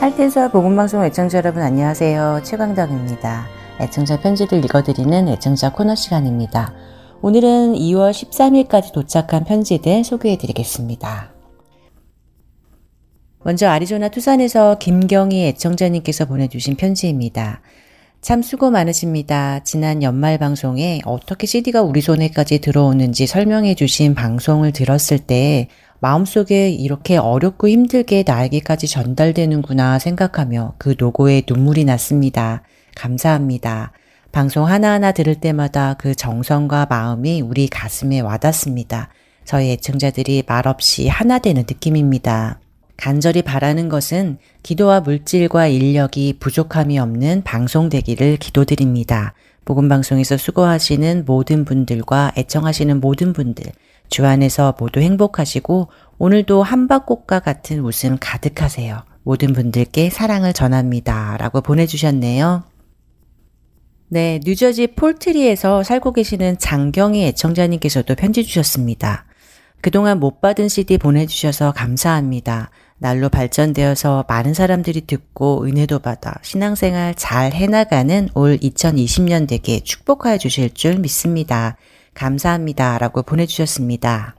할텐서 복음방송 애청자 여러분 안녕하세요. 최광덕입니다. 애청자 편지를 읽어드리는 애청자 코너 시간입니다. 오늘은 2월 13일까지 도착한 편지들 소개해드리겠습니다. 먼저 아리조나 투산에서 김경희 애청자님께서 보내주신 편지입니다. 참 수고 많으십니다. 지난 연말 방송에 어떻게 CD가 우리 손에까지 들어오는지 설명해 주신 방송을 들었을 때 마음속에 이렇게 어렵고 힘들게 나에게까지 전달되는구나 생각하며 그 노고에 눈물이 났습니다. 감사합니다. 방송 하나하나 들을 때마다 그 정성과 마음이 우리 가슴에 와닿습니다. 저희 애청자들이 말없이 하나 되는 느낌입니다. 간절히 바라는 것은 기도와 물질과 인력이 부족함이 없는 방송 되기를 기도드립니다. 복음방송에서 수고하시는 모든 분들과 애청하시는 모든 분들, 주 안에서 모두 행복하시고 오늘도 한박꽃과 같은 웃음 가득하세요. 모든 분들께 사랑을 전합니다. 라고 보내주셨네요. 네, 뉴저지 폴트리에서 살고 계시는 장경희 애청자님께서도 편지 주셨습니다. 그동안 못 받은 CD 보내주셔서 감사합니다. 날로 발전되어서 많은 사람들이 듣고 은혜도 받아 신앙생활 잘 해나가는 올 2020년 되게 축복하여 주실 줄 믿습니다. 감사합니다. 라고 보내주셨습니다.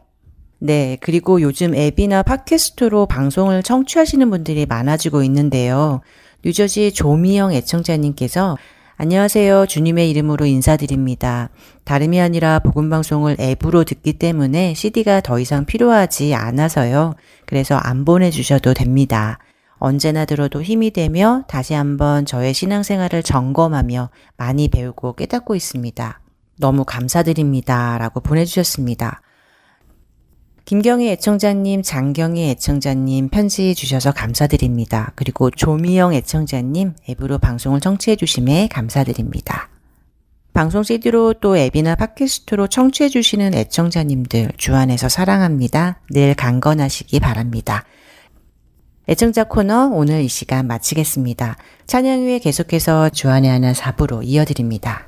네, 그리고 요즘 앱이나 팟캐스트로 방송을 청취하시는 분들이 많아지고 있는데요. 뉴저지 조미영 애청자님께서 안녕하세요. 주님의 이름으로 인사드립니다. 다름이 아니라 복음방송을 앱으로 듣기 때문에 CD가 더 이상 필요하지 않아서요. 그래서 안 보내주셔도 됩니다. 언제나 들어도 힘이 되며 다시 한번 저의 신앙생활을 점검하며 많이 배우고 깨닫고 있습니다. 너무 감사드립니다. 라고 보내주셨습니다. 김경희 애청자님, 장경희 애청자님 편지 주셔서 감사드립니다. 그리고 조미영 애청자님 앱으로 방송을 청취해 주심에 감사드립니다. 방송 CD로 또 앱이나 팟캐스트로 청취해 주시는 애청자님들 주안에서 사랑합니다. 늘 강건하시기 바랍니다. 애청자 코너 오늘 이 시간 마치겠습니다. 찬양 후에 계속해서 주안의 하나 4부로 이어드립니다.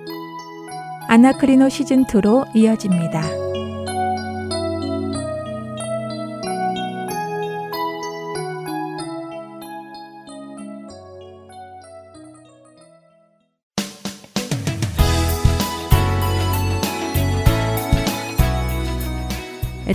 아나크리노 시즌2로 이어집니다.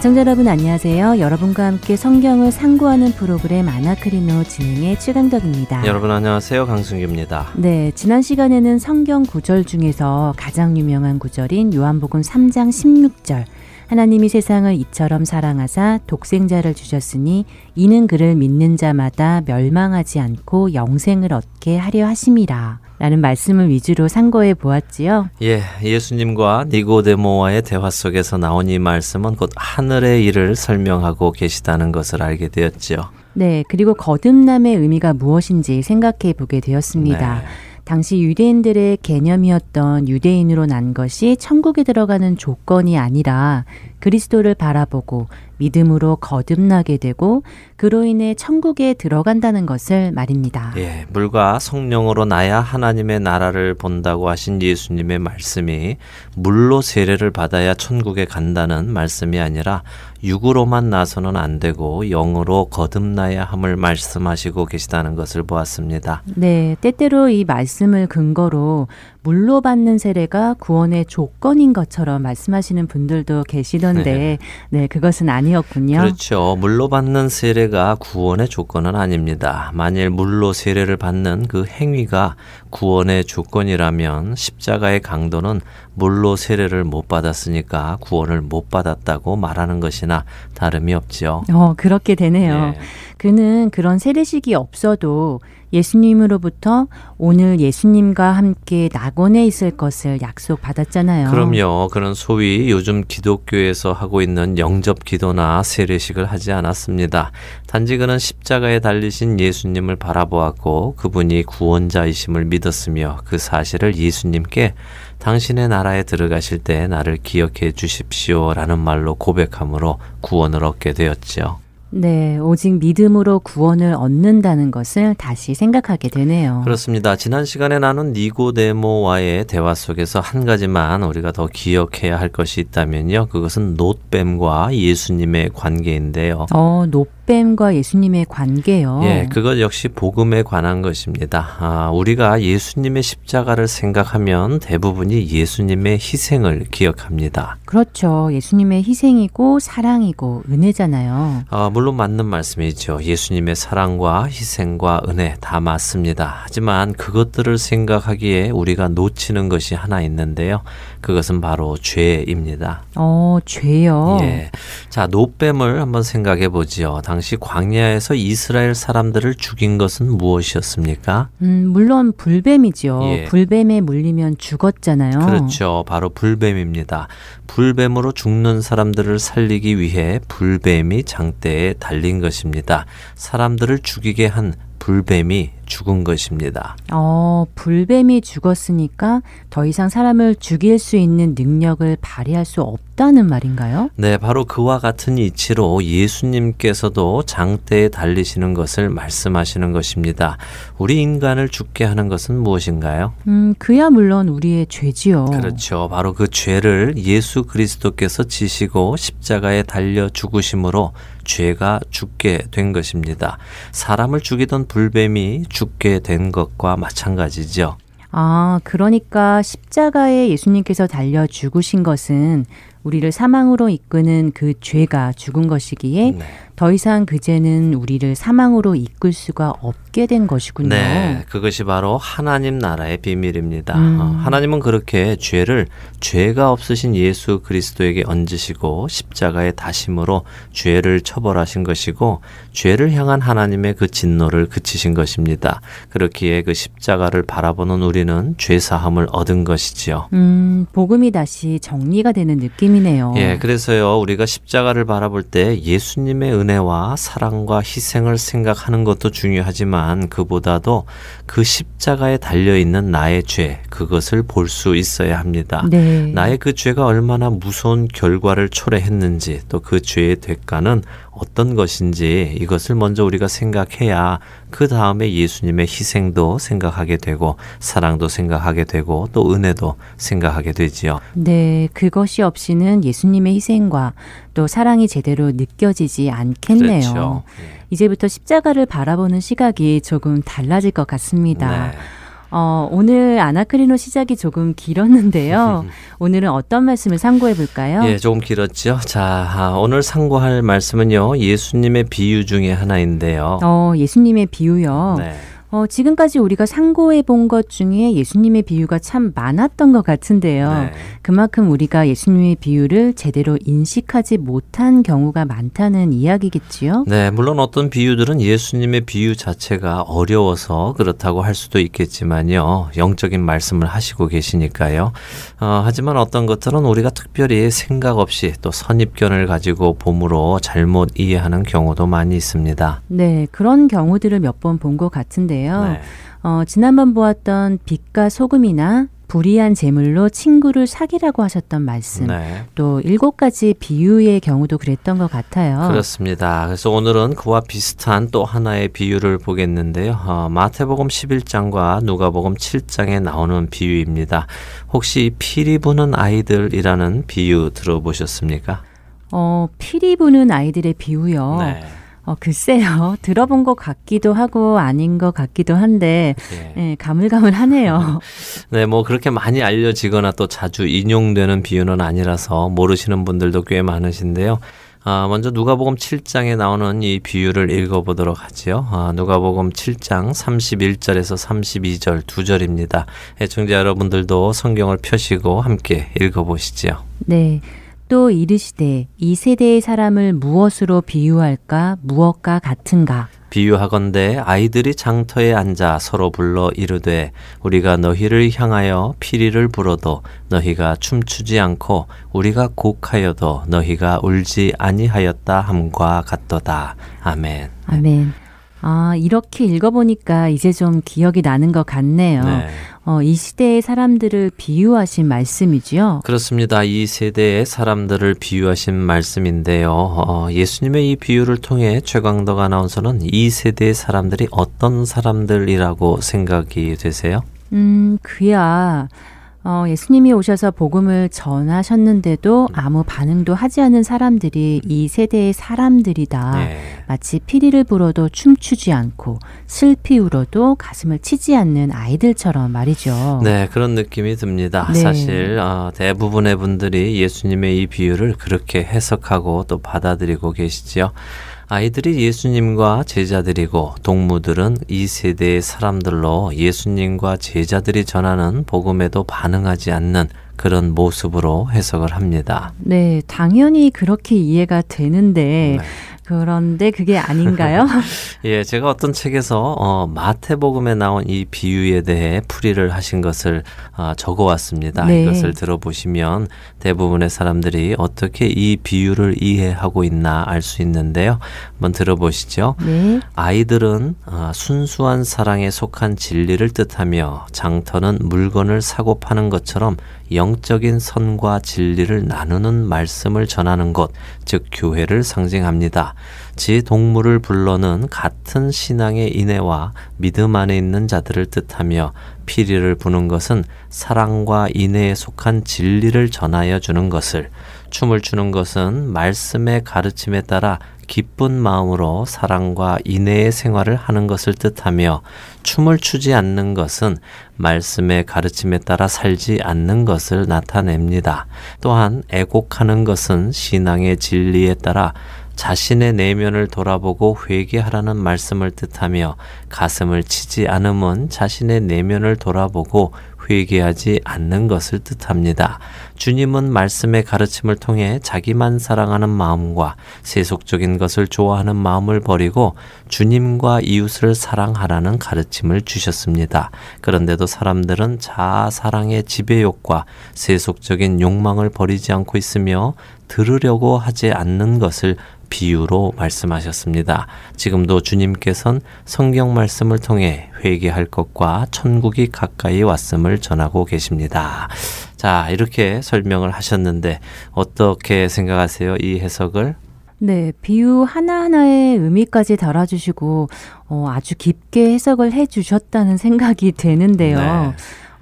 애청자 여러분 안녕하세요. 여러분과 함께 성경을 상고하는 프로그램 아나크리노 진행의 최강덕입니다. 여러분 안녕하세요. 강승규입니다. 네, 지난 시간에는 성경 구절 중에서 가장 유명한 구절인 요한복음 3장 16절 하나님이 세상을 이처럼 사랑하사 독생자를 주셨으니 이는 그를 믿는 자마다 멸망하지 않고 영생을 얻게 하려 하심이라. 라는 말씀을 위주로 상고해 보았지요. 예, 예수님과 니고데모와의 대화 속에서 나온 이 말씀은 곧 하늘의 일을 설명하고 계시다는 것을 알게 되었지요. 네, 그리고 거듭남의 의미가 무엇인지 생각해 보게 되었습니다. 네. 당시 유대인들의 개념이었던 유대인으로 난 것이 천국에 들어가는 조건이 아니라 그리스도를 바라보고 믿음으로 거듭나게 되고 그로 인해 천국에 들어간다는 것을 말입니다. 예, 물과 성령으로 나야 하나님의 나라를 본다고 하신 예수님의 말씀이 물로 세례를 받아야 천국에 간다는 말씀이 아니라 육으로만 나서는 안 되고 영으로 거듭나야 함을 말씀하시고 계시다는 것을 보았습니다. 네, 때때로 이 말씀을 근거로 물로 받는 세례가 구원의 조건인 것처럼 말씀하시는 분들도 계시던데 네, 네 그것은 아니었군요. 그렇죠. 물로 받는 세례가 구원의 조건은 아닙니다. 만일 물로 세례를 받는 그 행위가 구원의 조건이라면 십자가의 강도는 물로 세례를 못 받았으니까 구원을 못 받았다고 말하는 것이나 다름이 없죠. 어, 그렇게 되네요. 네. 그는 그런 세례식이 없어도 예수님으로부터 오늘 예수님과 함께 낙원에 있을 것을 약속받았잖아요. 그럼요. 그런 소위 요즘 기독교에서 하고 있는 영접 기도나 세례식을 하지 않았습니다. 단지 그는 십자가에 달리신 예수님을 바라보았고 그분이 구원자이심을 믿었으며 그 사실을 예수님께 당신의 나라에 들어가실 때 나를 기억해 주십시오라는 말로 고백함으로 구원을 얻게 되었지요. 네, 오직 믿음으로 구원을 얻는다는 것을 다시 생각하게 되네요. 그렇습니다. 지난 시간에 나눈 니고데모와의 대화 속에서 한 가지만 우리가 더 기억해야 할 것이 있다면요. 그것은 놋뱀과 예수님의 관계인데요. 어, 놋 흑뱀과 예수님의 관계요. 예, 그것 역시 복음에 관한 것입니다. 아, 우리가 예수님의 십자가를 생각하면 대부분이 예수님의 희생을 기억합니다. 그렇죠. 예수님의 희생이고 사랑이고 은혜잖아요. 아, 물론 맞는 말씀이죠. 예수님의 사랑과 희생과 은혜 다 맞습니다. 하지만 그것들을 생각하기에 우리가 놓치는 것이 하나 있는데요. 그것은 바로 죄입니다. 어, 죄요. 예. 자, 노뱀을 한번 생각해 보지요. 당시 광야에서 이스라엘 사람들을 죽인 것은 무엇이었습니까? 음, 물론 불뱀이죠. 예. 불뱀에 물리면 죽었잖아요. 그렇죠. 바로 불뱀입니다. 불뱀으로 죽는 사람들을 살리기 위해 불뱀이 장대에 달린 것입니다. 사람들을 죽이게 한 불뱀이 죽은 것입니다. 어, 불뱀이 죽었으니까 더 이상 사람을 죽일 수 있는 능력을 발휘할 수 없다는 말인가요? 네, 바로 그와 같은 이치로 예수님께서도 장대에 달리시는 것을 말씀하시는 것입니다. 우리 인간을 죽게 하는 것은 무엇인가요? 음, 그야 물론 우리의 죄지요. 그렇죠. 바로 그 죄를 예수 그리스도께서 지시고 십자가에 달려 죽으심으로 죄가 죽게 된 것입니다. 사람을 죽이던 불뱀이 죽게 된 것과 마찬가지죠. 아, 그러니까 십자가에 예수님께서 달려 죽으신 것은 우리를 사망으로 이끄는 그 죄가 죽은 것이기에 네. 더 이상 그제는 우리를 사망으로 이끌 수가 없게 된 것이군요. 네, 그것이 바로 하나님 나라의 비밀입니다. 음. 어, 하나님은 그렇게 죄를 죄가 없으신 예수 그리스도에게 얹으시고 십자가의 다심으로 죄를 처벌하신 것이고 죄를 향한 하나님의 그 진노를 그치신 것입니다. 그렇기에 그 십자가를 바라보는 우리는 죄 사함을 얻은 것이지요. 음, 복음이 다시 정리가 되는 느낌이네요. 예, 그래서요, 우리가 십자가를 바라볼 때 예수님의 은 혜와 사랑과 희생을 생각하는 것도 중요하지만 그보다도 그 십자가에 달려있는 나의 죄, 그것을 볼 수 있어야 합니다. 네. 나의 그 죄가 얼마나 무서운 결과를 초래했는지 또 그 죄의 대가는 어떤 것인지 이것을 먼저 우리가 생각해야 그 다음에 예수님의 희생도 생각하게 되고 사랑도 생각하게 되고 또 은혜도 생각하게 되지요. 네, 그것이 없이는 예수님의 희생과 또 사랑이 제대로 느껴지지 않겠네요. 그렇죠. 예. 이제부터 십자가를 바라보는 시각이 조금 달라질 것 같습니다. 네. 어, 오늘 아나크리노 시작이 조금 길었는데요. 오늘은 어떤 말씀을 상고해 볼까요? 예, 조금 길었죠. 자, 아, 오늘 상고할 말씀은요. 예수님의 비유 중에 하나인데요. 어, 예수님의 비유요. 네. 어, 지금까지 우리가 상고해 본 것 중에 예수님의 비유가 참 많았던 것 같은데요. 네. 그만큼 우리가 예수님의 비유를 제대로 인식하지 못한 경우가 많다는 이야기겠지요. 네, 물론 어떤 비유들은 예수님의 비유 자체가 어려워서 그렇다고 할 수도 있겠지만요. 영적인 말씀을 하시고 계시니까요. 어, 하지만 어떤 것들은 우리가 특별히 생각 없이 또 선입견을 가지고 봄으로 잘못 이해하는 경우도 많이 있습니다. 네, 그런 경우들을 몇 번 본 것 같은데요. 네. 어, 지난번 보았던 빛과 소금이나 불의한 재물로 친구를 사기라고 하셨던 말씀. 네. 또 일곱 가지 비유의 경우도 그랬던 것 같아요. 그렇습니다. 그래서 오늘은 그와 비슷한 또 하나의 비유를 보겠는데요. 어, 마태복음 11장과 누가복음 7장에 나오는 비유입니다. 혹시 피리 부는 아이들이라는 비유 들어보셨습니까? 어, 피리 부는 아이들의 비유요. 네. 어, 글쎄요. 들어본 것 같기도 하고 아닌 것 같기도 한데, 예. 예, 가물가물하네요. 네, 뭐 그렇게 많이 알려지거나 또 자주 인용되는 비유는 아니라서 모르시는 분들도 꽤 많으신데요. 아, 먼저 누가복음 7장에 나오는 이 비유를 읽어보도록 하지요. 아, 누가복음 7장 31절에서 32절 두 절입니다. 애청자 여러분들도 성경을 펴시고 함께 읽어보시지요. 네. 또 이르시되 이 세대의 사람을 무엇으로 비유할까 무엇과 같은가 비유하건대 아이들이 장터에 앉아 서로 불러 이르되 우리가 너희를 향하여 피리를 불어도 너희가 춤추지 않고 우리가 곡하여도 너희가 울지 아니하였다 함과 같도다. 아멘. 아멘. 아, 이렇게 읽어보니까 이제 좀 기억이 나는 것 같네요. 네. 어, 이 시대의 사람들을 비유하신 말씀이지요. 그렇습니다. 이 세대의 사람들을 비유하신 말씀인데요. 어, 예수님의 이 비유를 통해 최광덕 아나운서는 이 세대의 사람들이 어떤 사람들이라고 생각이 되세요? 음, 그야. 어, 예수님이 오셔서 복음을 전하셨는데도 아무 반응도 하지 않는 사람들이 이 세대의 사람들이다. 네. 마치 피리를 불어도 춤추지 않고 슬피 울어도 가슴을 치지 않는 아이들처럼 말이죠. 네, 그런 느낌이 듭니다. 네. 사실 어, 대부분의 분들이 예수님의 이 비유를 그렇게 해석하고 또 받아들이고 계시지요. 아이들이 예수님과 제자들이고 동무들은 이 세대의 사람들로 예수님과 제자들이 전하는 복음에도 반응하지 않는 그런 모습으로 해석을 합니다. 네, 당연히 그렇게 이해가 되는데 네. 그런데 그게 아닌가요? 예, 제가 어떤 책에서 어, 마태복음에 나온 이 비유에 대해 풀이를 하신 것을 어, 적어왔습니다. 네. 이것을 들어보시면 대부분의 사람들이 어떻게 이 비유를 이해하고 있나 알 수 있는데요. 한번 들어보시죠. 네. 아이들은 어, 순수한 사랑에 속한 진리를 뜻하며 장터는 물건을 사고 파는 것처럼 영적인 선과 진리를 나누는 말씀을 전하는 곳, 즉 교회를 상징합니다. 지 동물을 불러는 같은 신앙의 인애와 믿음 안에 있는 자들을 뜻하며 피리를 부는 것은 사랑과 인애에 속한 진리를 전하여 주는 것을 춤을 추는 것은 말씀의 가르침에 따라 기쁜 마음으로 사랑과 인애의 생활을 하는 것을 뜻하며 춤을 추지 않는 것은 말씀의 가르침에 따라 살지 않는 것을 나타냅니다. 또한 애곡하는 것은 신앙의 진리에 따라 자신의 내면을 돌아보고 회개하라는 말씀을 뜻하며 가슴을 치지 않음은 자신의 내면을 돌아보고 회개하지 않는 것을 뜻합니다. 주님은 말씀의 가르침을 통해 자기만 사랑하는 마음과 세속적인 것을 좋아하는 마음을 버리고 주님과 이웃을 사랑하라는 가르침을 주셨습니다. 그런데도 사람들은 자아 사랑의 지배욕과 세속적인 욕망을 버리지 않고 있으며 들으려고 하지 않는 것을 비유로 말씀하셨습니다. 지금도 주님께서는 성경 말씀을 통해 회개할 것과 천국이 가까이 왔음을 전하고 계십니다. 자, 이렇게 설명을 하셨는데 어떻게 생각하세요? 이 해석을? 네, 비유 하나하나의 의미까지 달아주시고 어, 아주 깊게 해석을 해주셨다는 생각이 되는데요. 네.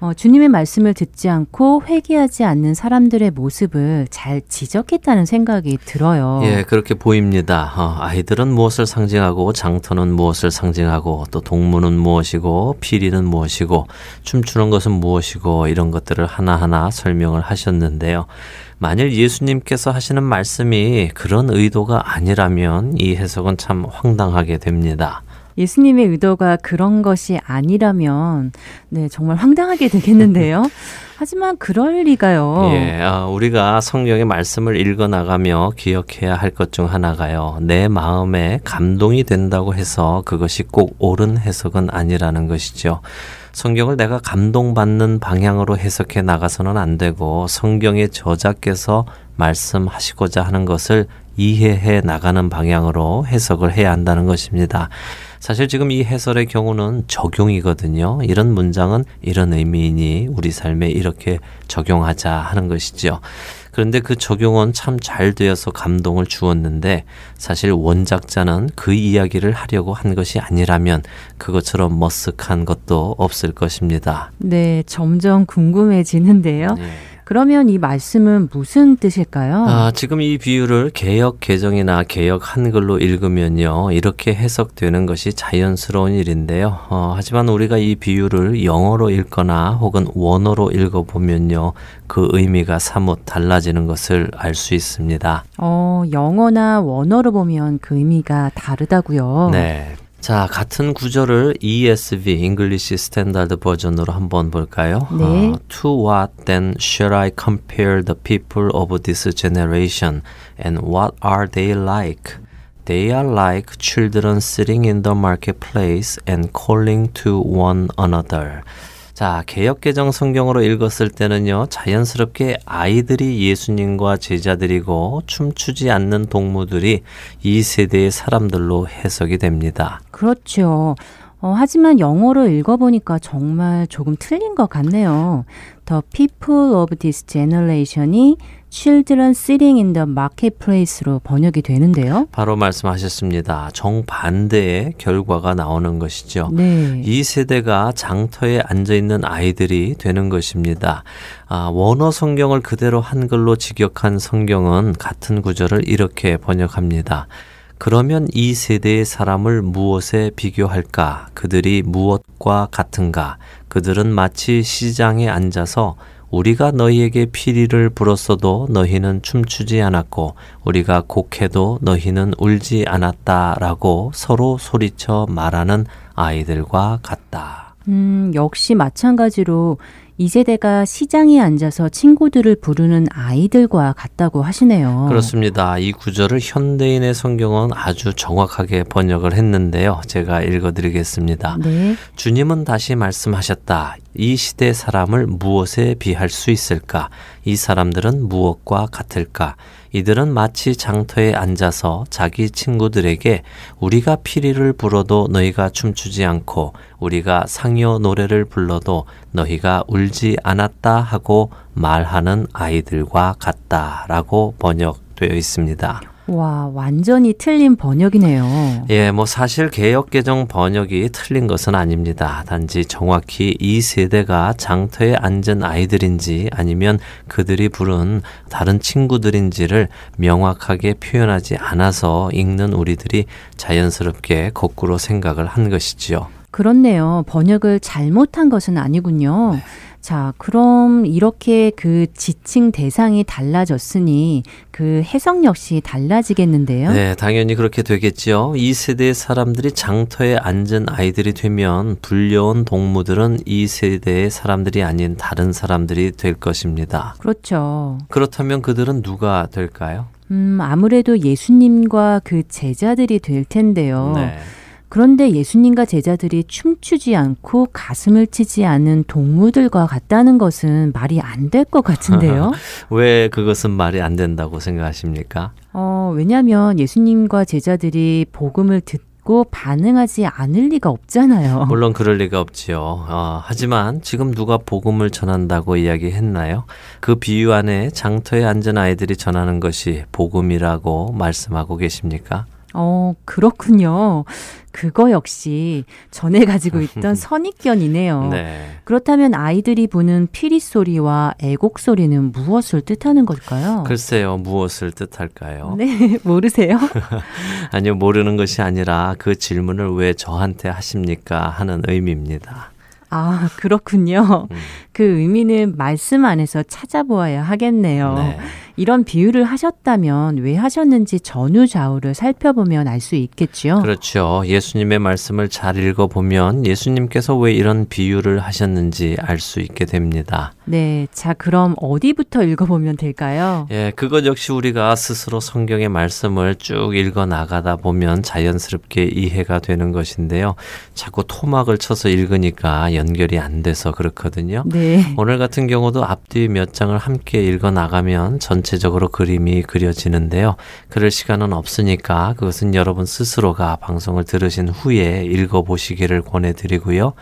어, 주님의 말씀을 듣지 않고 회개하지 않는 사람들의 모습을 잘 지적했다는 생각이 들어요. 예, 그렇게 보입니다. 어, 아이들은 무엇을 상징하고 장터는 무엇을 상징하고 또 동물은 무엇이고 피리는 무엇이고 춤추는 것은 무엇이고 이런 것들을 하나하나 설명을 하셨는데요. 만일 예수님께서 하시는 말씀이 그런 의도가 아니라면 이 해석은 참 황당하게 됩니다. 예수님의 의도가 그런 것이 아니라면 네, 정말 황당하게 되겠는데요. 하지만 그럴 리가요. 예, 어, 우리가 성경의 말씀을 읽어 나가며 기억해야 할 것 중 하나가요. 내 마음에 감동이 된다고 해서 그것이 꼭 옳은 해석은 아니라는 것이죠. 성경을 내가 감동받는 방향으로 해석해 나가서는 안 되고 성경의 저자께서 말씀하시고자 하는 것을 이해해 나가는 방향으로 해석을 해야 한다는 것입니다. 사실 지금 이 해설의 경우는 적용이거든요. 이런 문장은 이런 의미이니 우리 삶에 이렇게 적용하자 하는 것이죠. 그런데 그 적용은 참 잘 되어서 감동을 주었는데 사실 원작자는 그 이야기를 하려고 한 것이 아니라면 그것처럼 머쓱한 것도 없을 것입니다. 네, 점점 궁금해지는데요. 네. 그러면 이 말씀은 무슨 뜻일까요? 아, 지금 이 비유를 개혁 개정이나 개혁 한글로 읽으면요. 이렇게 해석되는 것이 자연스러운 일인데요. 어, 하지만 우리가 이 비유를 영어로 읽거나 혹은 원어로 읽어보면요. 그 의미가 사뭇 달라지는 것을 알 수 있습니다. 어, 영어나 원어로 보면 그 의미가 다르다고요. 네. 자, 같은 구절을 ESV, English Standard 버전으로 한번 볼까요? 네. Uh, to what then shall I compare the people of this generation and what are they like? They are like children sitting in the marketplace and calling to one another. 자, 개혁개정 성경으로 읽었을 때는요, 자연스럽게 아이들이 예수님과 제자들이고 춤추지 않는 동무들이 이 세대의 사람들로 해석이 됩니다. 그렇죠. 어, 하지만 영어로 읽어보니까 정말 조금 틀린 것 같네요. The people of this generation이 children sitting in the marketplace로 번역이 되는데요. 바로 말씀하셨습니다. 정반대의 결과가 나오는 것이죠. 네. 이 세대가 장터에 앉아 있는 아이들이 되는 것입니다. 아, 원어 성경을 그대로 한글로 직역한 성경은 같은 구절을 이렇게 번역합니다. 그러면 이 세대의 사람을 무엇에 비교할까? 그들이 무엇과 같은가? 그들은 마치 시장에 앉아서 우리가 너희에게 피리를 불었어도 너희는 춤추지 않았고 우리가 곡해도 너희는 울지 않았다라고 서로 소리쳐 말하는 아이들과 같다. 음, 역시 마찬가지로 이 세대가 시장에 앉아서 친구들을 부르는 아이들과 같다고 하시네요. 그렇습니다. 이 구절을 현대인의 성경은 아주 정확하게 번역을 했는데요. 제가 읽어드리겠습니다. 네. 주님은 다시 말씀하셨다. 이 시대 사람을 무엇에 비할 수 있을까? 이 사람들은 무엇과 같을까? 이들은 마치 장터에 앉아서 자기 친구들에게 우리가 피리를 불어도 너희가 춤추지 않고 우리가 상여 노래를 불러도 너희가 울지 않았다 하고 말하는 아이들과 같다라고 번역되어 있습니다. 와, 완전히 틀린 번역이네요. 예, 뭐 사실 개혁 개정 번역이 틀린 것은 아닙니다. 단지 정확히 이 세대가 장터에 앉은 아이들인지 아니면 그들이 부른 다른 친구들인지를 명확하게 표현하지 않아서 읽는 우리들이 자연스럽게 거꾸로 생각을 한 것이지요. 그렇네요. 번역을 잘못한 것은 아니군요. 네. 자, 그럼 이렇게 그 지칭 대상이 달라졌으니 그 해석 역시 달라지겠는데요? 네, 당연히 그렇게 되겠지요. 이 세대의 사람들이 장터에 앉은 아이들이 되면 불려온 동무들은 이 세대의 사람들이 아닌 다른 사람들이 될 것입니다. 그렇죠. 그렇다면 그들은 누가 될까요? 음, 아무래도 예수님과 그 제자들이 될 텐데요. 네. 그런데 예수님과 제자들이 춤추지 않고 가슴을 치지 않은 동무들과 같다는 것은 말이 안 될 것 같은데요. 왜 그것은 말이 안 된다고 생각하십니까? 어, 왜냐하면 예수님과 제자들이 복음을 듣고 반응하지 않을 리가 없잖아요. 물론 그럴 리가 없지요. 어, 하지만 지금 누가 복음을 전한다고 이야기했나요? 그 비유 안에 장터에 앉은 아이들이 전하는 것이 복음이라고 말씀하고 계십니까? 어, 그렇군요. 그거 역시 전에 가지고 있던 선입견이네요. 네. 그렇다면 아이들이 부는 피리 소리와 애곡 소리는 무엇을 뜻하는 걸까요? 글쎄요, 무엇을 뜻할까요? 네, 모르세요? 아니요, 모르는 것이 아니라 그 질문을 왜 저한테 하십니까? 하는 의미입니다. 아, 그렇군요. 음. 그 의미는 말씀 안에서 찾아보아야 하겠네요. 네. 이런 비유를 하셨다면 왜 하셨는지 전후 좌우를 살펴보면 알 수 있겠지요. 그렇죠. 예수님의 말씀을 잘 읽어보면 예수님께서 왜 이런 비유를 하셨는지 알 수 있게 됩니다. 네, 자 그럼 어디부터 읽어보면 될까요? 예, 그것 역시 우리가 스스로 성경의 말씀을 쭉 읽어 나가다 보면 자연스럽게 이해가 되는 것인데요. 자꾸 토막을 쳐서 읽으니까 연결이 안 돼서 그렇거든요. 네. 오늘 같은 경우도 앞뒤 몇 장을 함께 읽어 나가면 전체적으로 그림이 그려지는데요. 그럴 시간은 없으니까 그것은 여러분 스스로가 방송을 들으신 후에 읽어 보시기를 권해드리고요.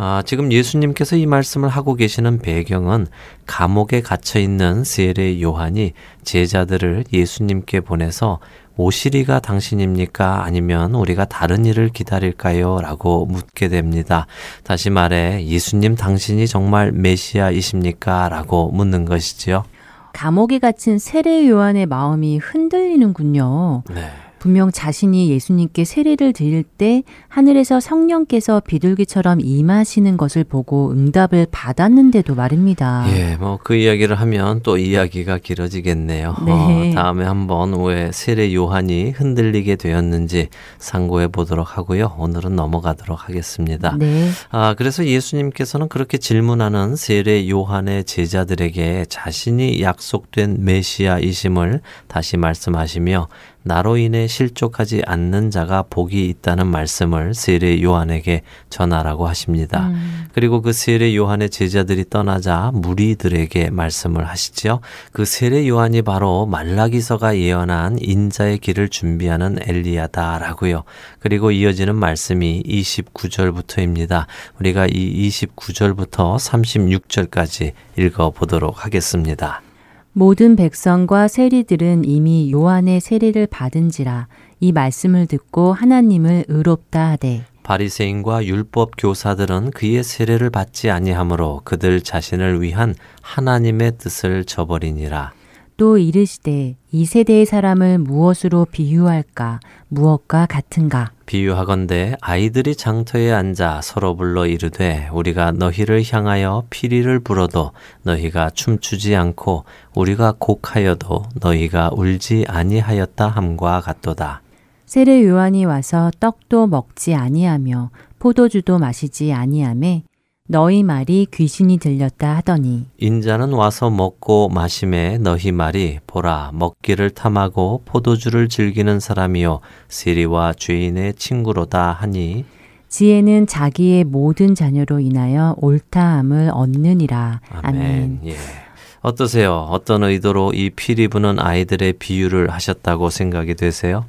아, 지금 예수님께서 이 말씀을 하고 계시는 배경은 감옥에 갇혀 있는 세례 요한이 제자들을 예수님께 보내서 오시리가 당신입니까? 아니면 우리가 다른 일을 기다릴까요? 라고 묻게 됩니다. 다시 말해, 예수님 당신이 정말 메시아이십니까? 라고 묻는 것이지요. 감옥에 갇힌 세례 요한의 마음이 흔들리는군요. 네. 분명 자신이 예수님께 세례를 드릴 때 하늘에서 성령께서 비둘기처럼 임하시는 것을 보고 응답을 받았는데도 말입니다. 예, 뭐 그 이야기를 하면 또 이야기가 길어지겠네요. 네. 어, 다음에 한번 왜 세례 요한이 흔들리게 되었는지 상고해 보도록 하고요. 오늘은 넘어가도록 하겠습니다. 네. 아, 그래서 예수님께서는 그렇게 질문하는 세례 요한의 제자들에게 자신이 약속된 메시아이심을 다시 말씀하시며 나로 인해 실족하지 않는 자가 복이 있다는 말씀을 세례 요한에게 전하라고 하십니다. 음, 그리고 그 세례 요한의 제자들이 떠나자 무리들에게 말씀을 하시지요. 그 세례 요한이 바로 말라기서가 예언한 인자의 길을 준비하는 엘리야다라고요. 그리고 이어지는 말씀이 29절부터입니다. 우리가 이 29절부터 36절까지 읽어 보도록 하겠습니다. 모든 백성과 세리들은 이미 요한의 세례를 받은지라 이 말씀을 듣고 하나님을 의롭다 하되 바리새인과 율법 교사들은 그의 세례를 받지 아니하므로 그들 자신을 위한 하나님의 뜻을 저버리니라. 또 이르시되 이 세대의 사람을 무엇으로 비유할까 무엇과 같은가 비유하건대 아이들이 장터에 앉아 서로 불러 이르되 우리가 너희를 향하여 피리를 불어도 너희가 춤추지 않고 우리가 곡하여도 너희가 울지 아니하였다 함과 같도다. 세례 요한이 와서 떡도 먹지 아니하며 포도주도 마시지 아니하매 너희 말이 귀신이 들렸다 하더니 인자는 와서 먹고 마심에 너희 말이 보라 먹기를 탐하고 포도주를 즐기는 사람이요 세리와 죄인의 친구로다 하니 지혜는 자기의 모든 자녀로 인하여 옳다함을 얻느니라. 아멘. 아멘. 예. 어떠세요? 어떤 의도로 이 피리 부는 아이들의 비유를 하셨다고 생각이 되세요?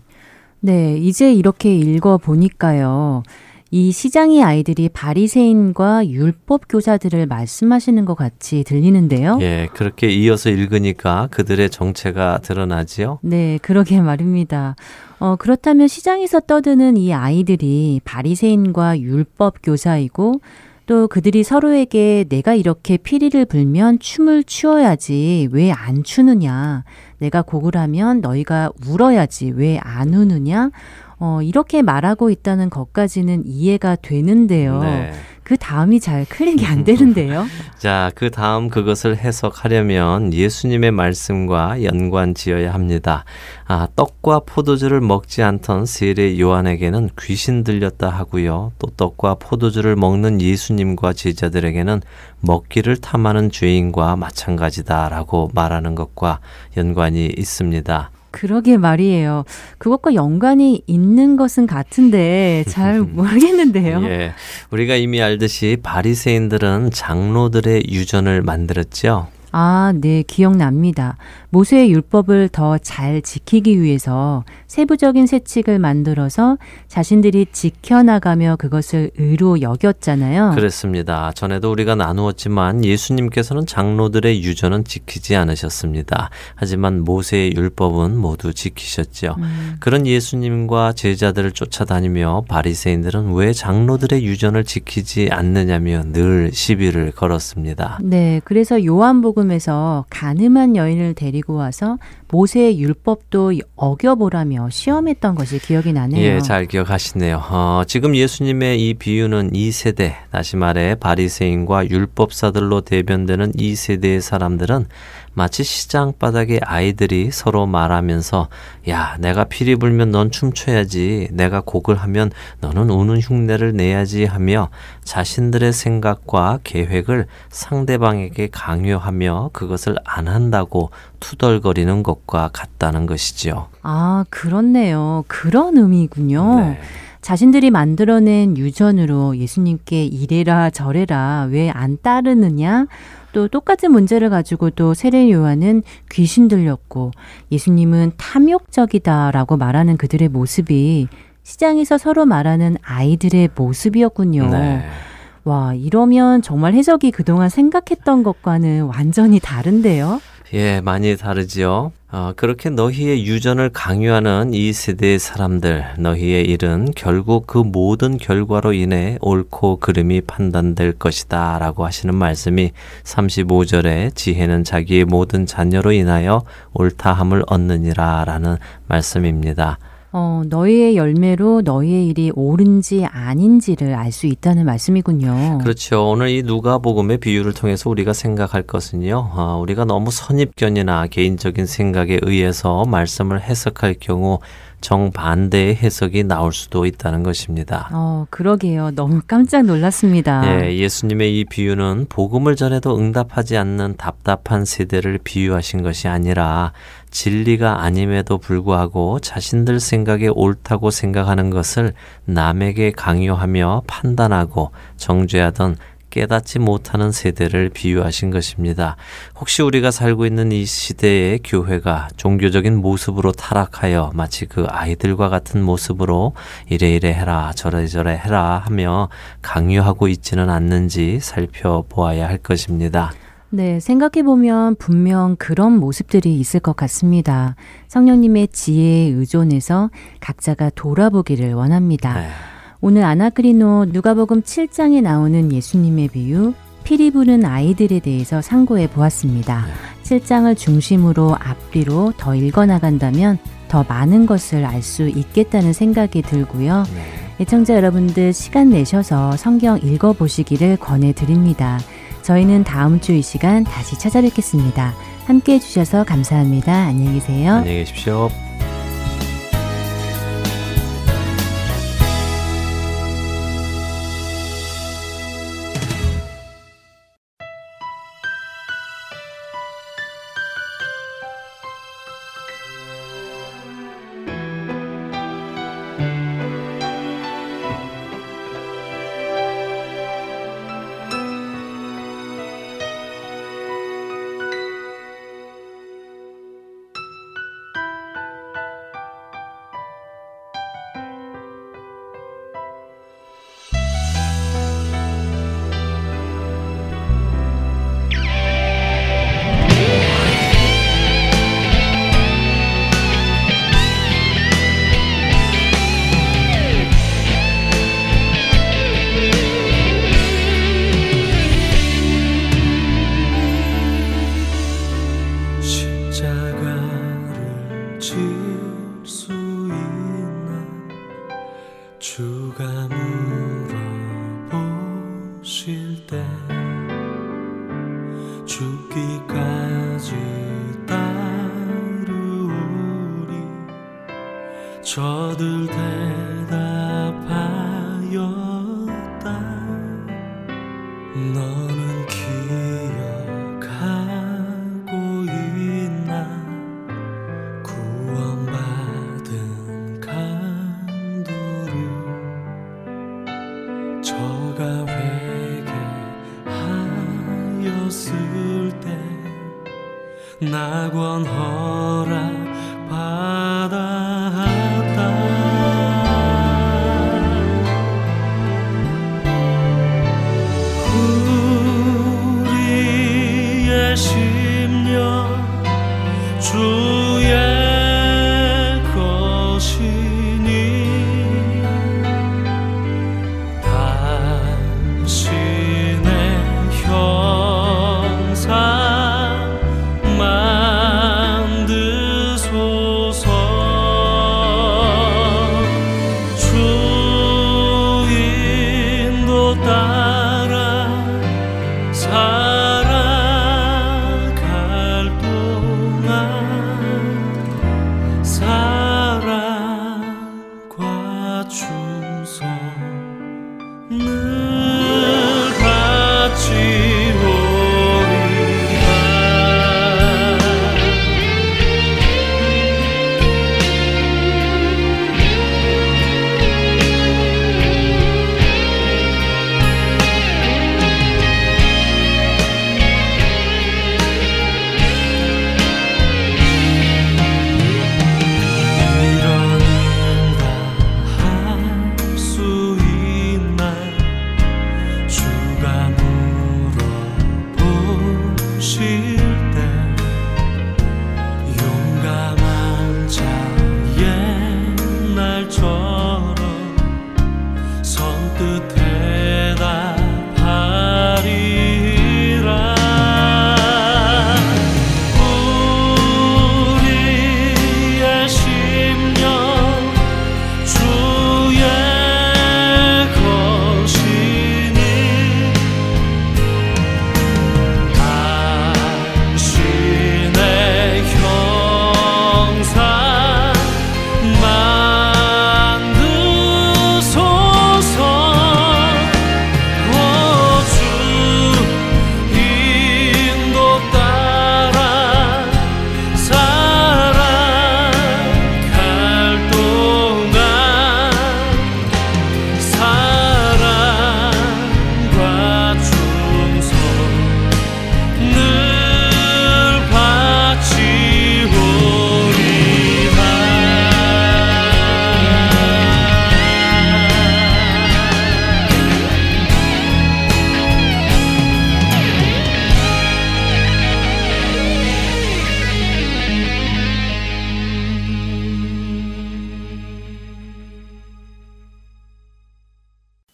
네, 이제 이렇게 읽어 보니까요. 이 시장의 아이들이 바리새인과 율법 교사들을 말씀하시는 것 같이 들리는데요. 예, 그렇게 이어서 읽으니까 그들의 정체가 드러나지요. 네, 그러게 말입니다. 어, 그렇다면 시장에서 떠드는 이 아이들이 바리새인과 율법 교사이고 또 그들이 서로에게 내가 이렇게 피리를 불면 춤을 추어야지 왜 안 추느냐? 내가 곡을 하면 너희가 울어야지 왜 안 우느냐? 어, 이렇게 말하고 있다는 것까지는 이해가 되는데요. 네. 그 다음이 잘 클릭이 안 되는데요. 자, 그 다음 그것을 해석하려면 예수님의 말씀과 연관 지어야 합니다. 아, 떡과 포도주를 먹지 않던 세례 요한에게는 귀신 들렸다 하고요. 또 떡과 포도주를 먹는 예수님과 제자들에게는 먹기를 탐하는 죄인과 마찬가지다라고 말하는 것과 연관이 있습니다. 그러게 말이에요. 그것과 연관이 있는 것은 같은데 잘 모르겠는데요. 예. 우리가 이미 알듯이 바리새인들은 장로들의 유전을 만들었죠. 아, 네, 기억납니다. 모세의 율법을 더 잘 지키기 위해서 세부적인 세칙을 만들어서 자신들이 지켜나가며 그것을 의로 여겼잖아요. 그렇습니다. 전에도 우리가 나누었지만 예수님께서는 장로들의 유전은 지키지 않으셨습니다. 하지만 모세의 율법은 모두 지키셨죠. 음. 그런 예수님과 제자들을 쫓아다니며 바리새인들은 왜 장로들의 유전을 지키지 않느냐며 늘 시비를 걸었습니다. 네, 그래서 요한복음 에서 가늠한 여인을 데리고 와서 모세의 율법도 어겨보라며 시험했던 것이 기억이 나네요. 예, 잘 기억하시네요. 어, 지금 예수님의 이 비유는 이 세대, 다시 말해 바리새인과 율법사들로 대변되는 이 세대의 사람들은 마치 시장 바닥에 아이들이 서로 말하면서 야, 내가 피리 불면 넌 춤춰야지. 내가 곡을 하면 너는 우는 흉내를 내야지 하며 자신들의 생각과 계획을 상대방에게 강요하며 그것을 안 한다고 투덜거리는 것과 같다는 것이지요. 아, 그렇네요. 그런 의미군요. 네. 자신들이 만들어낸 유전으로 예수님께 이래라 저래라 왜 안 따르느냐 또 똑같은 문제를 가지고 또 세례 요한은 귀신 들렸고 예수님은 탐욕적이다라고 말하는 그들의 모습이 시장에서 서로 말하는 아이들의 모습이었군요. 네. 와, 이러면 정말 해석이 그동안 생각했던 것과는 완전히 다른데요? 예, 많이 다르지요. 어, 그렇게 너희의 유전을 강요하는 이 세대의 사람들, 너희의 일은 결국 그 모든 결과로 인해 옳고 그름이 판단될 것이다. 라고 하시는 말씀이 35절에 지혜는 자기의 모든 자녀로 인하여 옳다함을 얻느니라. 라는 말씀입니다. 어, 너희의 열매로 너희의 일이 옳은지 아닌지를 알 수 있다는 말씀이군요. 그렇죠. 오늘 이 누가복음의 비유를 통해서 우리가 생각할 것은요. 어, 우리가 너무 선입견이나 개인적인 생각에 의해서 말씀을 해석할 경우 정반대의 해석이 나올 수도 있다는 것입니다. 어, 그러게요. 너무 깜짝 놀랐습니다. 예, 예수님의 이 비유는 복음을 전해도 응답하지 않는 답답한 세대를 비유하신 것이 아니라 진리가 아님에도 불구하고 자신들 생각에 옳다고 생각하는 것을 남에게 강요하며 판단하고 정죄하던 깨닫지 못하는 세대를 비유하신 것입니다. 혹시 우리가 살고 있는 이 시대의 교회가 종교적인 모습으로 타락하여 마치 그 아이들과 같은 모습으로 이래이래 해라 저래저래 해라 하며 강요하고 있지는 않는지 살펴보아야 할 것입니다. 네, 생각해보면 분명 그런 모습들이 있을 것 같습니다. 성령님의 지혜에 의존해서 각자가 돌아보기를 원합니다. 네. 오늘 아나크리노 누가복음 7장에 나오는 예수님의 비유 피리 부는 아이들에 대해서 상고해 보았습니다. 7장을 중심으로 앞뒤로 더 읽어 나간다면 더 많은 것을 알 수 있겠다는 생각이 들고요. 네. 애청자 여러분들 시간 내셔서 성경 읽어 보시기를 권해 드립니다. 저희는 다음 주 이 시간 다시 찾아뵙겠습니다. 함께 해주셔서 감사합니다. 안녕히 계세요. 안녕히 계십시오.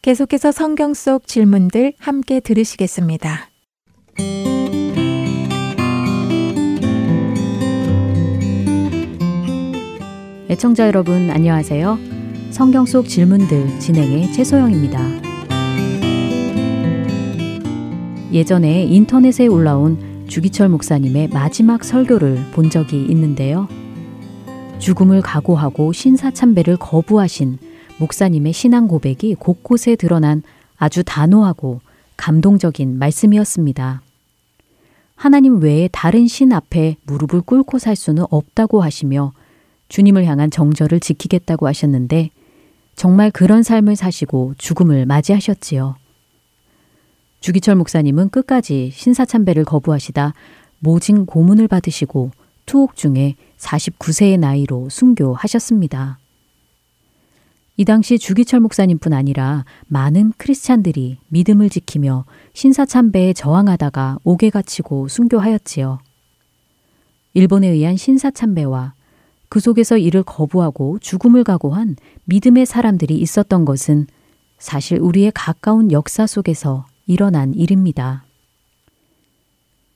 계속해서 성경 속 질문들 함께 들으시겠습니다. 애청자 여러분 안녕하세요. 성경 속 질문들 진행의 최소영입니다. 예전에 인터넷에 올라온 주기철 목사님의 마지막 설교를 본 적이 있는데요. 죽음을 각오하고 신사참배를 거부하신 목사님의 신앙 고백이 곳곳에 드러난 아주 단호하고 감동적인 말씀이었습니다. 하나님 외에 다른 신 앞에 무릎을 꿇고 살 수는 없다고 하시며 주님을 향한 정절을 지키겠다고 하셨는데 정말 그런 삶을 사시고 죽음을 맞이하셨지요. 주기철 목사님은 끝까지 신사참배를 거부하시다 모진 고문을 받으시고 투옥 중에 49세의 나이로 순교하셨습니다. 이 당시 주기철 목사님뿐 아니라 많은 크리스찬들이 믿음을 지키며 신사참배에 저항하다가 옥에 갇히고 순교하였지요. 일본에 의한 신사참배와 그 속에서 이를 거부하고 죽음을 각오한 믿음의 사람들이 있었던 것은 사실 우리의 가까운 역사 속에서 일어난 일입니다.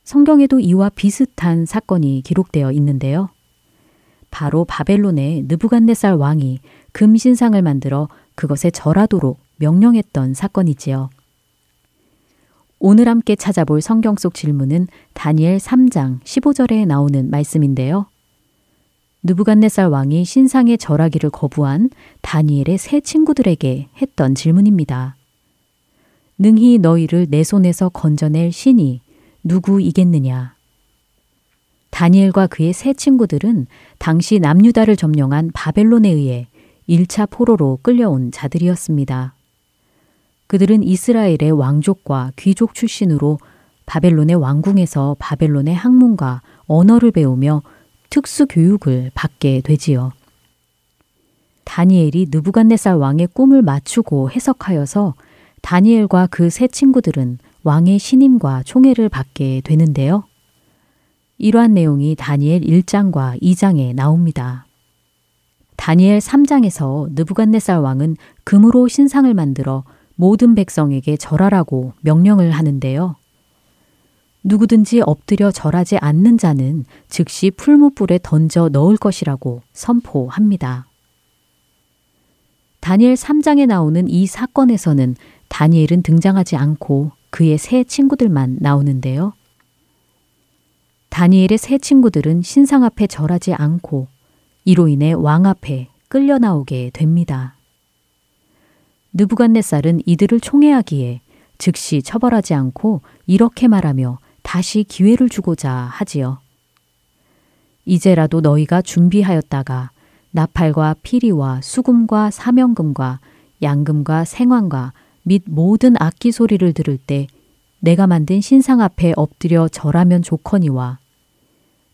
성경에도 이와 비슷한 사건이 기록되어 있는데요. 바로 바벨론의 느부갓네살 왕이 금신상을 만들어 그것에 절하도록 명령했던 사건이지요. 오늘 함께 찾아볼 성경 속 질문은 다니엘 3장 15절에 나오는 말씀인데요. 느부갓네살 왕이 신상의 절하기를 거부한 다니엘의 세 친구들에게 했던 질문입니다. 능히 너희를 내 손에서 건져낼 신이 누구이겠느냐? 다니엘과 그의 세 친구들은 당시 남유다를 점령한 바벨론에 의해 1차 포로로 끌려온 자들이었습니다. 그들은 이스라엘의 왕족과 귀족 출신으로 바벨론의 왕궁에서 바벨론의 학문과 언어를 배우며 특수 교육을 받게 되지요. 다니엘이 느부갓네살 왕의 꿈을 맞추고 해석하여서 다니엘과 그 세 친구들은 왕의 신임과 총애를 받게 되는데요. 이러한 내용이 다니엘 1장과 2장에 나옵니다. 다니엘 3장에서 느부갓네살 왕은 금으로 신상을 만들어 모든 백성에게 절하라고 명령을 하는데요. 누구든지 엎드려 절하지 않는 자는 즉시 풀무불에 던져 넣을 것이라고 선포합니다. 다니엘 3장에 나오는 이 사건에서는 다니엘은 등장하지 않고 그의 세 친구들만 나오는데요. 다니엘의 세 친구들은 신상 앞에 절하지 않고 이로 인해 왕 앞에 끌려 나오게 됩니다. 느부갓네살은 이들을 총애하기에 즉시 처벌하지 않고 이렇게 말하며 다시 기회를 주고자 하지요. 이제라도 너희가 준비하였다가 나팔과 피리와 수금과 사명금과 양금과 생황과 및 모든 악기 소리를 들을 때 내가 만든 신상 앞에 엎드려 절하면 좋거니와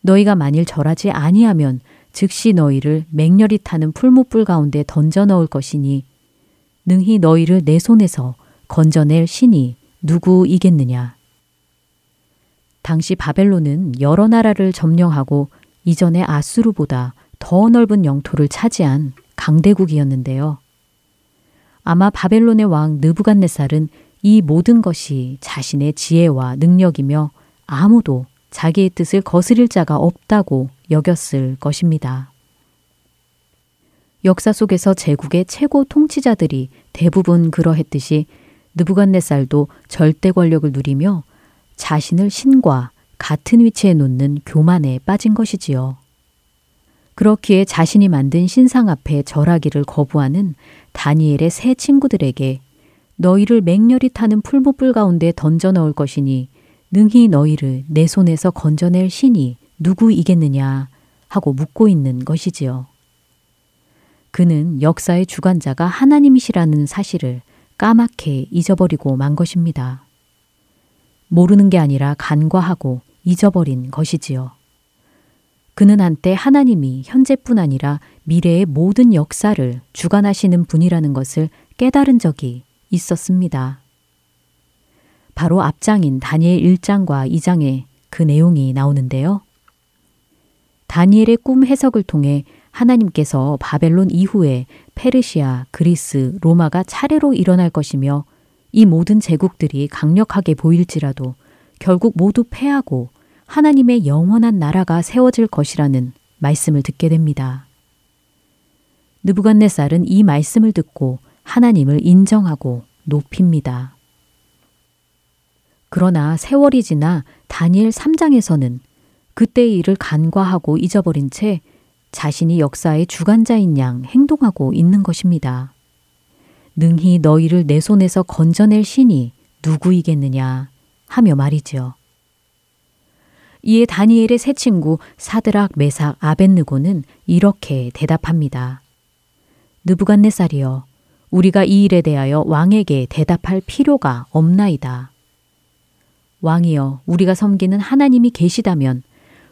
너희가 만일 절하지 아니하면 즉시 너희를 맹렬히 타는 풀무불 가운데 던져 넣을 것이니 능히 너희를 내 손에서 건져낼 신이 누구이겠느냐. 당시 바벨론은 여러 나라를 점령하고 이전의 아수르보다 더 넓은 영토를 차지한 강대국이었는데요. 아마 바벨론의 왕 느부갓네살은 이 모든 것이 자신의 지혜와 능력이며 아무도 자기의 뜻을 거스릴 자가 없다고 여겼을 것입니다. 역사 속에서 제국의 최고 통치자들이 대부분 그러했듯이 느부갓네살도 절대 권력을 누리며 자신을 신과 같은 위치에 놓는 교만에 빠진 것이지요. 그렇기에 자신이 만든 신상 앞에 절하기를 거부하는 다니엘의 세 친구들에게 너희를 맹렬히 타는 풀무불 가운데 던져 넣을 것이니 능히 너희를 내 손에서 건져낼 신이 누구이겠느냐 하고 묻고 있는 것이지요. 그는 역사의 주관자가 하나님이시라는 사실을 까맣게 잊어버리고 만 것입니다. 모르는 게 아니라 간과하고 잊어버린 것이지요. 그는 한때 하나님이 현재뿐 아니라 미래의 모든 역사를 주관하시는 분이라는 것을 깨달은 적이 있었습니다. 바로 앞장인 다니엘 1장과 2장에 그 내용이 나오는데요. 다니엘의 꿈 해석을 통해 하나님께서 바벨론 이후에 페르시아, 그리스, 로마가 차례로 일어날 것이며 이 모든 제국들이 강력하게 보일지라도 결국 모두 패하고 하나님의 영원한 나라가 세워질 것이라는 말씀을 듣게 됩니다. 느부갓네살은 이 말씀을 듣고 하나님을 인정하고 높입니다. 그러나 세월이 지나 다니엘 3장에서는 그때의 일을 간과하고 잊어버린 채 자신이 역사의 주관자인 양 행동하고 있는 것입니다. 능히 너희를 내 손에서 건져낼 신이 누구이겠느냐 하며 말이지요. 이에 다니엘의 새 친구 사드락, 메삭, 아벤느고는 이렇게 대답합니다. 느부갓네살이여, 우리가 이 일에 대하여 왕에게 대답할 필요가 없나이다. 왕이여, 우리가 섬기는 하나님이 계시다면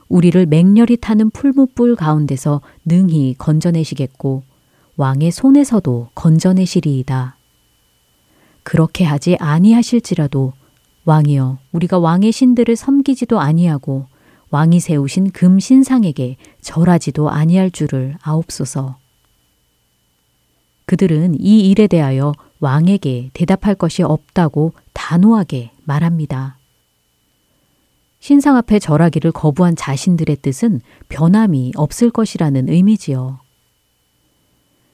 우리를 맹렬히 타는 풀무불 가운데서 능히 건져내시겠고 왕의 손에서도 건져내시리이다. 그렇게 하지 아니하실지라도 왕이여 우리가 왕의 신들을 섬기지도 아니하고 왕이 세우신 금 신상에게 절하지도 아니할 줄을 아옵소서. 그들은 이 일에 대하여 왕에게 대답할 것이 없다고 단호하게 말합니다. 신상 앞에 절하기를 거부한 자신들의 뜻은 변함이 없을 것이라는 의미지요.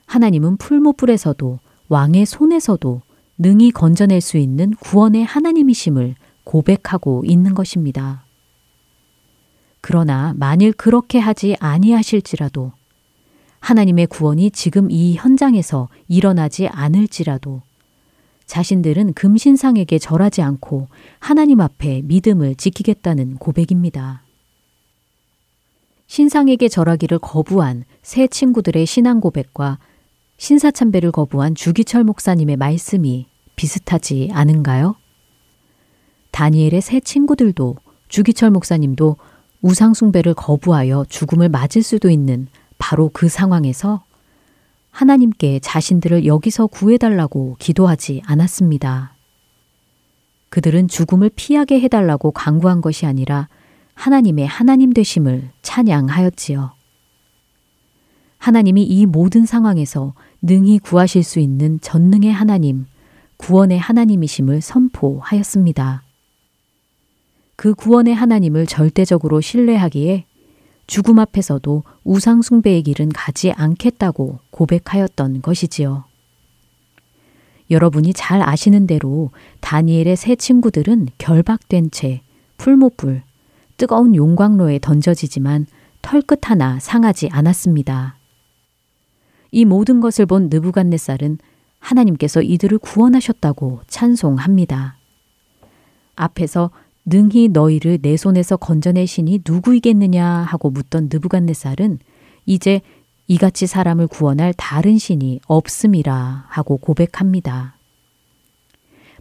하나님은 풀무불에서도 왕의 손에서도 능히 건져낼 수 있는 구원의 하나님이심을 고백하고 있는 것입니다. 그러나 만일 그렇게 하지 아니하실지라도 하나님의 구원이 지금 이 현장에서 일어나지 않을지라도 자신들은 금신상에게 절하지 않고 하나님 앞에 믿음을 지키겠다는 고백입니다. 신상에게 절하기를 거부한 새 친구들의 신앙 고백과 신사 참배를 거부한 주기철 목사님의 말씀이 비슷하지 않은가요? 다니엘의 새 친구들도 주기철 목사님도 우상숭배를 거부하여 죽음을 맞을 수도 있는 바로 그 상황에서 하나님께 자신들을 여기서 구해달라고 기도하지 않았습니다. 그들은 죽음을 피하게 해달라고 강구한 것이 아니라 하나님의 하나님 되심을 찬양하였지요. 하나님이 이 모든 상황에서 능히 구하실 수 있는 전능의 하나님, 구원의 하나님이심을 선포하였습니다. 그 구원의 하나님을 절대적으로 신뢰하기에 죽음 앞에서도 우상숭배의 길은 가지 않겠다고 고백하였던 것이지요. 여러분이 잘 아시는 대로 다니엘의 세 친구들은 결박된 채 풀무불, 뜨거운 용광로에 던져지지만 털끝 하나 상하지 않았습니다. 이 모든 것을 본 느부갓네살은 하나님께서 이들을 구원하셨다고 찬송합니다. 앞에서 능히 너희를 내 손에서 신이 누구이겠느냐 하고 묻던 느부갓네살은 이제 이같이 사람을 구원할 다른 신이 없음이라 하고 고백합니다.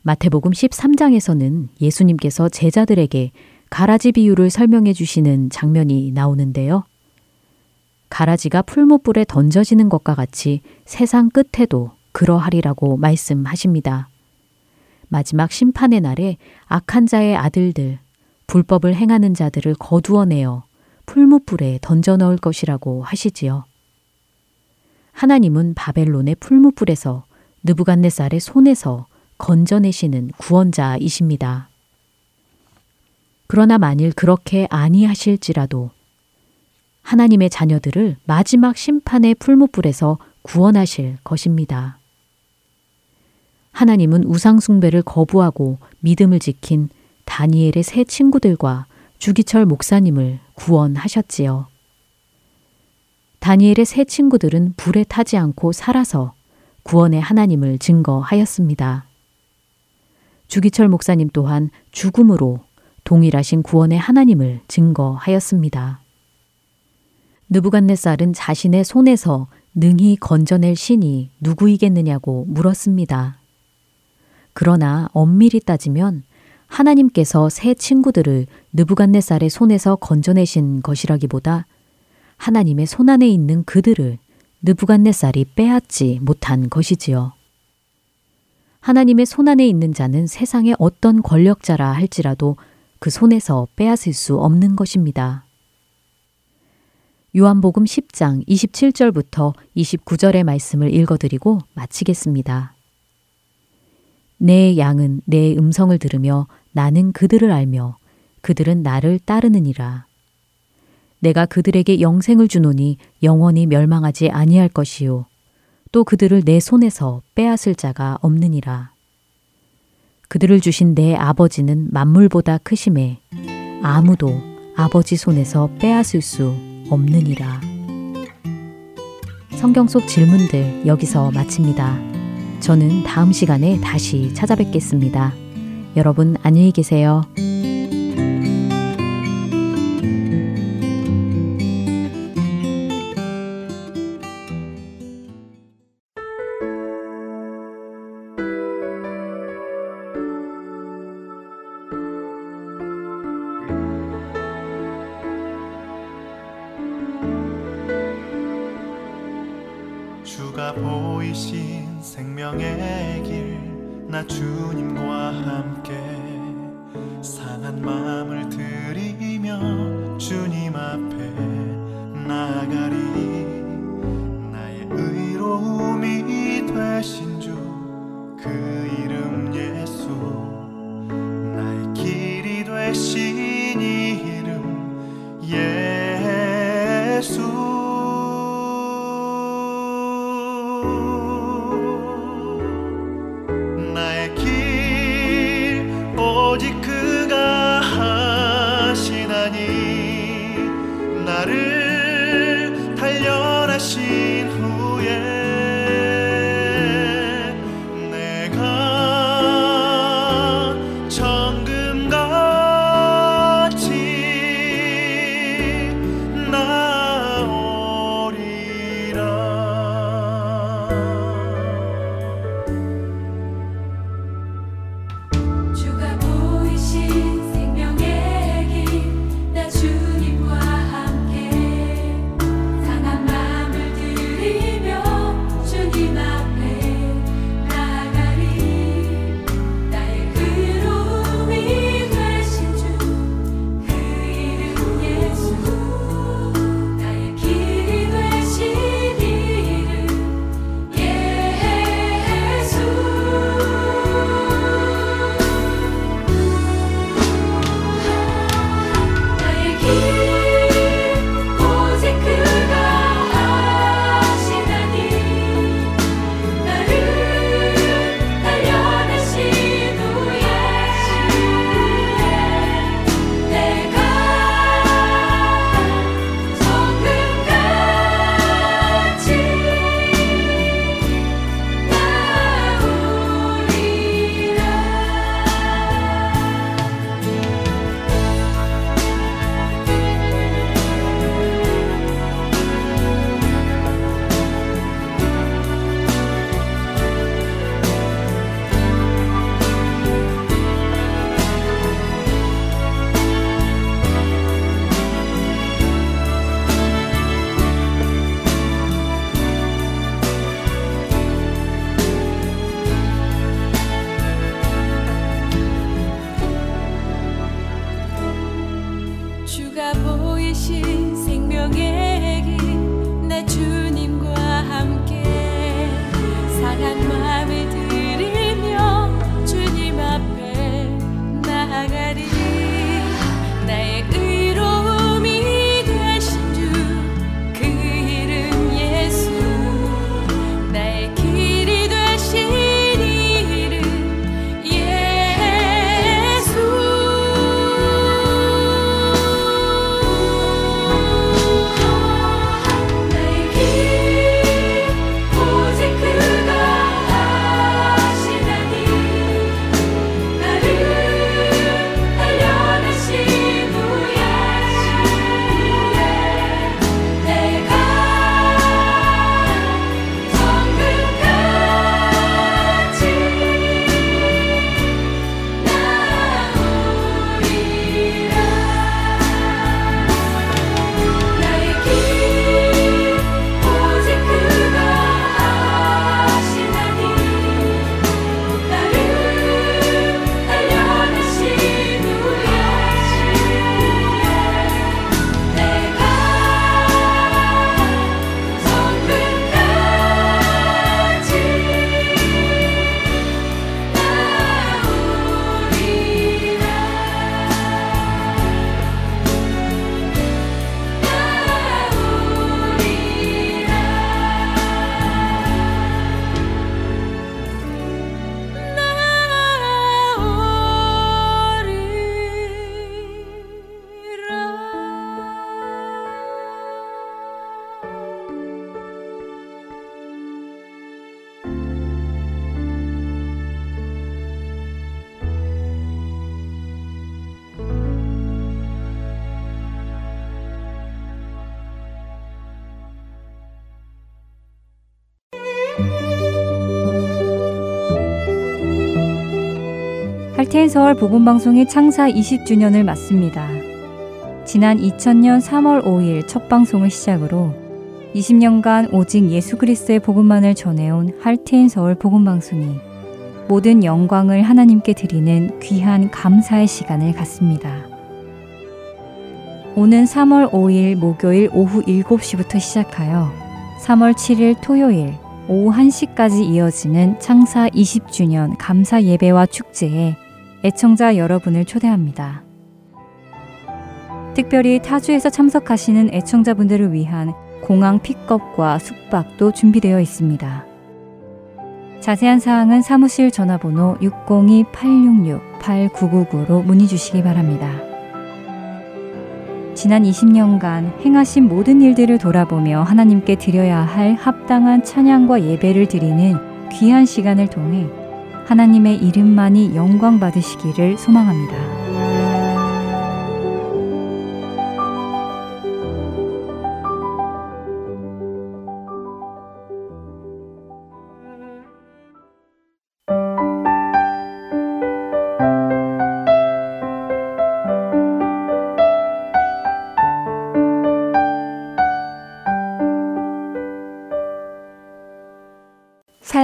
마태복음 13장에서는 예수님께서 제자들에게 가라지 비유를 설명해 주시는 장면이 나오는데요. 가라지가 풀무불에 던져지는 것과 같이 세상 끝에도 그러하리라고 말씀하십니다. 마지막 심판의 날에 악한 자의 아들들, 불법을 행하는 자들을 거두어내어 풀무불에 던져 넣을 것이라고 하시지요. 하나님은 바벨론의 풀무불에서 느부갓네살의 손에서 건져내시는 구원자이십니다. 그러나 만일 그렇게 아니하실지라도 하나님의 자녀들을 마지막 심판의 풀무불에서 구원하실 것입니다. 하나님은 우상숭배를 거부하고 믿음을 지킨 다니엘의 새 친구들과 주기철 목사님을 구원하셨지요. 다니엘의 새 친구들은 불에 타지 않고 살아서 구원의 하나님을 증거하였습니다. 주기철 목사님 또한 죽음으로 동일하신 구원의 하나님을 증거하였습니다. 느부갓네살은 자신의 손에서 능히 건져낼 신이 누구이겠느냐고 물었습니다. 그러나 엄밀히 따지면 하나님께서 새 친구들을 느부갓네살의 손에서 건져내신 것이라기보다 하나님의 손 안에 있는 그들을 느부갓네살이 빼앗지 못한 것이지요. 하나님의 손 안에 있는 자는 세상의 어떤 권력자라 할지라도 그 손에서 빼앗을 수 없는 것입니다. 요한복음 10장 27절부터 29절의 말씀을 읽어드리고 마치겠습니다. 내 양은 내 음성을 들으며 나는 그들을 알며 그들은 나를 따르느니라. 내가 그들에게 영생을 주노니 영원히 멸망하지 아니할 것이요. 또 그들을 내 손에서 빼앗을 자가 없느니라. 그들을 주신 내 아버지는 만물보다 크심에 아무도 아버지 손에서 빼앗을 수 없느니라. 성경 속 질문들 여기서 마칩니다. 저는 다음 시간에 다시 찾아뵙겠습니다. 여러분 안녕히 계세요. 할테인 서울 복음방송의 창사 20주년을 맞습니다. 지난 2000년 3월 5일 첫 방송을 시작으로 20년간 오직 예수 그리스도의 복음만을 전해온 할테인 서울 복음방송이 모든 영광을 하나님께 드리는 귀한 감사의 시간을 갖습니다. 오는 3월 5일 목요일 오후 7시부터 시작하여 3월 7일 토요일 오후 1시까지 이어지는 창사 20주년 감사 예배와 축제에 애청자 여러분을 초대합니다. 특별히 타주에서 참석하시는 애청자분들을 위한 공항 픽업과 숙박도 준비되어 있습니다. 자세한 사항은 사무실 전화번호 602-866-8999로 문의 주시기 바랍니다. 지난 20년간 행하신 모든 일들을 돌아보며 하나님께 드려야 할 합당한 찬양과 예배를 드리는 귀한 시간을 통해 하나님의 이름만이 영광 받으시기를 소망합니다.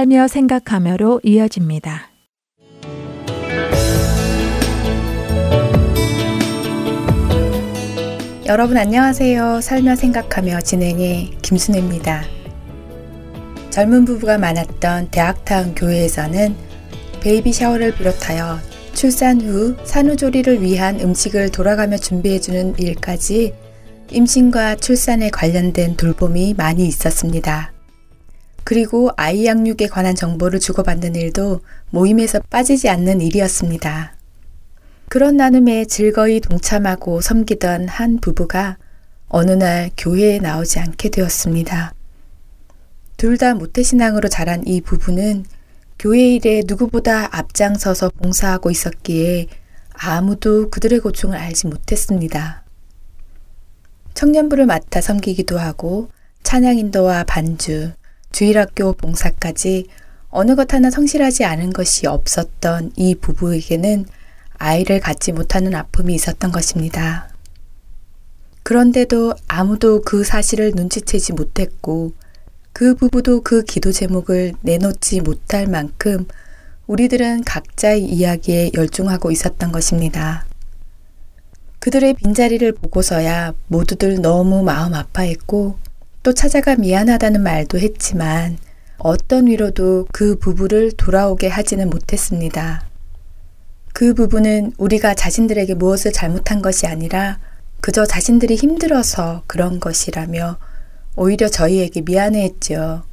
살며 생각하며로 이어집니다. 여러분 안녕하세요. 살며 생각하며 진행의 김순혜입니다. 젊은 부부가 많았던 대학타운 교회에서는 베이비 샤워를 비롯하여 출산 후 산후조리를 위한 음식을 돌아가며 준비해주는 일까지 임신과 출산에 관련된 돌봄이 많이 있었습니다. 그리고 아이 양육에 관한 정보를 주고받는 일도 모임에서 빠지지 않는 일이었습니다. 그런 나눔에 즐거이 동참하고 섬기던 한 부부가 어느 날 교회에 나오지 않게 되었습니다. 둘 다 모태신앙으로 자란 이 부부는 교회 일에 누구보다 앞장서서 봉사하고 있었기에 아무도 그들의 고충을 알지 못했습니다. 청년부를 맡아 섬기기도 하고 찬양 인도와 반주, 주일학교 봉사까지 어느 것 하나 성실하지 않은 것이 없었던 이 부부에게는 아이를 갖지 못하는 아픔이 있었던 것입니다. 그런데도 아무도 그 사실을 눈치채지 못했고 그 부부도 그 기도 제목을 내놓지 못할 만큼 우리들은 각자의 이야기에 열중하고 있었던 것입니다. 그들의 빈자리를 보고서야 모두들 너무 마음 아파했고 또 찾아가 미안하다는 말도 했지만 어떤 위로도 그 부부를 돌아오게 하지는 못했습니다. 그 부부는 우리가 자신들에게 무엇을 잘못한 것이 아니라 그저 자신들이 힘들어서 그런 것이라며 오히려 저희에게 미안해했죠.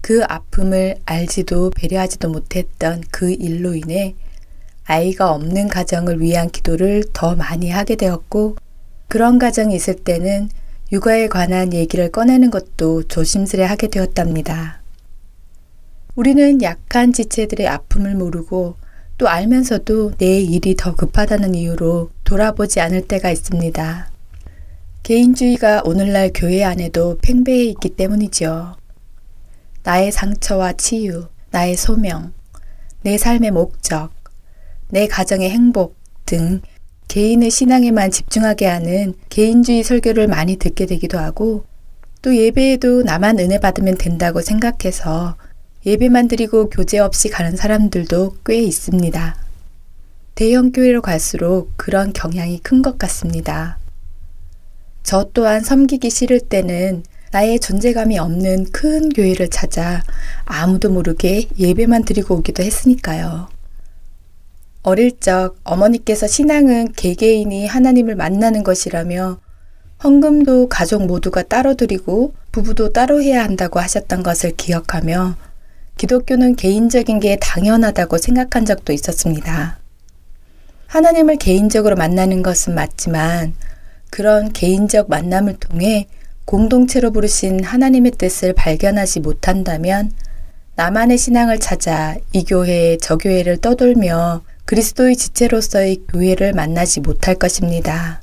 그 아픔을 알지도 배려하지도 못했던 그 일로 인해 아이가 없는 가정을 위한 기도를 더 많이 하게 되었고 그런 가정이 있을 때는 육아에 관한 얘기를 꺼내는 것도 조심스레 하게 되었답니다. 우리는 약한 지체들의 아픔을 모르고 또 알면서도 내 일이 더 급하다는 이유로 돌아보지 않을 때가 있습니다. 개인주의가 오늘날 교회 안에도 팽배해 있기 때문이죠. 나의 상처와 치유, 나의 소명, 내 삶의 목적, 내 가정의 행복 등 개인의 신앙에만 집중하게 하는 개인주의 설교를 많이 듣게 되기도 하고 또 예배에도 나만 은혜 받으면 된다고 생각해서 예배만 드리고 교제 없이 가는 사람들도 꽤 있습니다. 대형 교회로 갈수록 그런 경향이 큰 것 같습니다. 저 또한 섬기기 싫을 때는 나의 존재감이 없는 큰 교회를 찾아 아무도 모르게 예배만 드리고 오기도 했으니까요. 어릴 적 어머니께서 신앙은 개개인이 하나님을 만나는 것이라며 헌금도 가족 모두가 따로 드리고 부부도 따로 해야 한다고 하셨던 것을 기억하며 기독교는 개인적인 게 당연하다고 생각한 적도 있었습니다. 하나님을 개인적으로 만나는 것은 맞지만 그런 개인적 만남을 통해 공동체로 부르신 하나님의 뜻을 발견하지 못한다면 나만의 신앙을 찾아 이 교회, 저 교회를 떠돌며 그리스도의 지체로서의 교회를 만나지 못할 것입니다.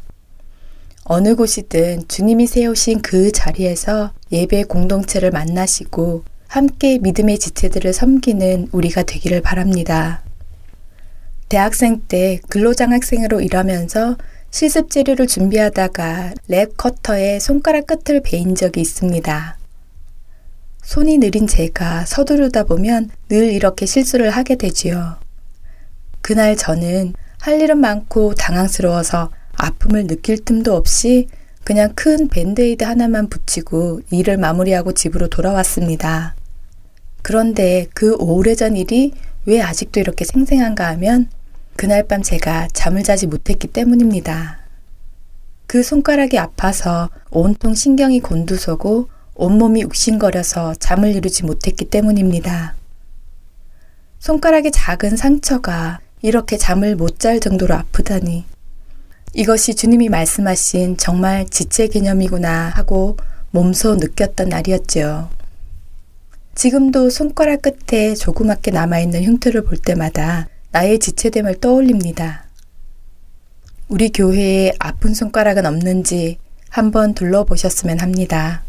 어느 곳이든 주님이 세우신 그 자리에서 예배 공동체를 만나시고 함께 믿음의 지체들을 섬기는 우리가 되기를 바랍니다. 대학생 때 근로장학생으로 일하면서 실습 재료를 준비하다가 랩 커터에 손가락 끝을 베인 적이 있습니다. 손이 느린 제가 서두르다 보면 늘 이렇게 실수를 하게 되지요. 그날 저는 할 일은 많고 당황스러워서 아픔을 느낄 틈도 없이 그냥 큰 밴드에이드 하나만 붙이고 일을 마무리하고 집으로 돌아왔습니다. 그런데 그 오래전 일이 왜 아직도 이렇게 생생한가 하면 그날 밤 제가 잠을 자지 못했기 때문입니다. 그 손가락이 아파서 온통 신경이 곤두서고 온몸이 욱신거려서 잠을 이루지 못했기 때문입니다. 손가락에 작은 상처가 이렇게 잠을 못 잘 정도로 아프다니. 이것이 주님이 말씀하신 정말 지체 개념이구나 하고 몸소 느꼈던 날이었죠. 지금도 손가락 끝에 조그맣게 남아있는 흉터를 볼 때마다 나의 지체됨을 떠올립니다. 우리 교회에 아픈 손가락은 없는지 한번 둘러보셨으면 합니다.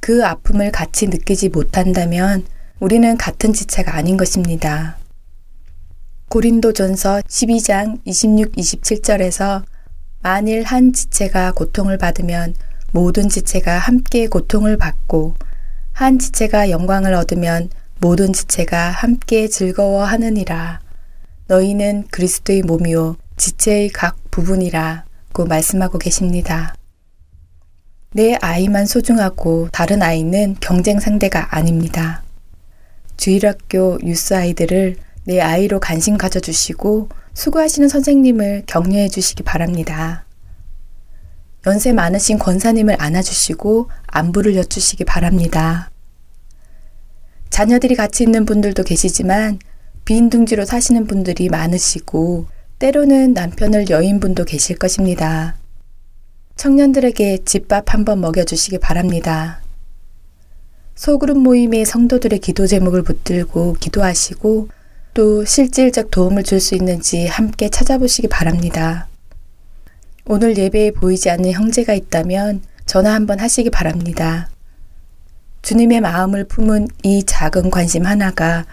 그 아픔을 같이 느끼지 못한다면 우리는 같은 지체가 아닌 것입니다. 고린도전서 12장 26, 27절에서 만일 한 지체가 고통을 받으면 모든 지체가 함께 고통을 받고 한 지체가 영광을 얻으면 모든 지체가 함께 즐거워하느니라. 너희는 그리스도의 몸이요 지체의 각 부분이라고 말씀하고 계십니다. 내 아이만 소중하고 다른 아이는 경쟁 상대가 아닙니다. 주일학교 유스 아이들을 내 아이로 관심 가져주시고 수고하시는 선생님을 격려해 주시기 바랍니다. 연세 많으신 권사님을 안아주시고 안부를 여쭈시기 바랍니다. 자녀들이 같이 있는 분들도 계시지만 빈둥지로 사시는 분들이 많으시고 때로는 남편을 여인분도 계실 것입니다. 청년들에게 집밥 한번 먹여주시기 바랍니다. 소그룹 모임의 성도들의 기도 제목을 붙들고 기도하시고 또 실질적 도움을 줄 수 있는지 함께 찾아보시기 바랍니다. 오늘 예배에 보이지 않는 형제가 있다면 전화 한번 하시기 바랍니다. 주님의 마음을 품은 이 작은 관심 하나가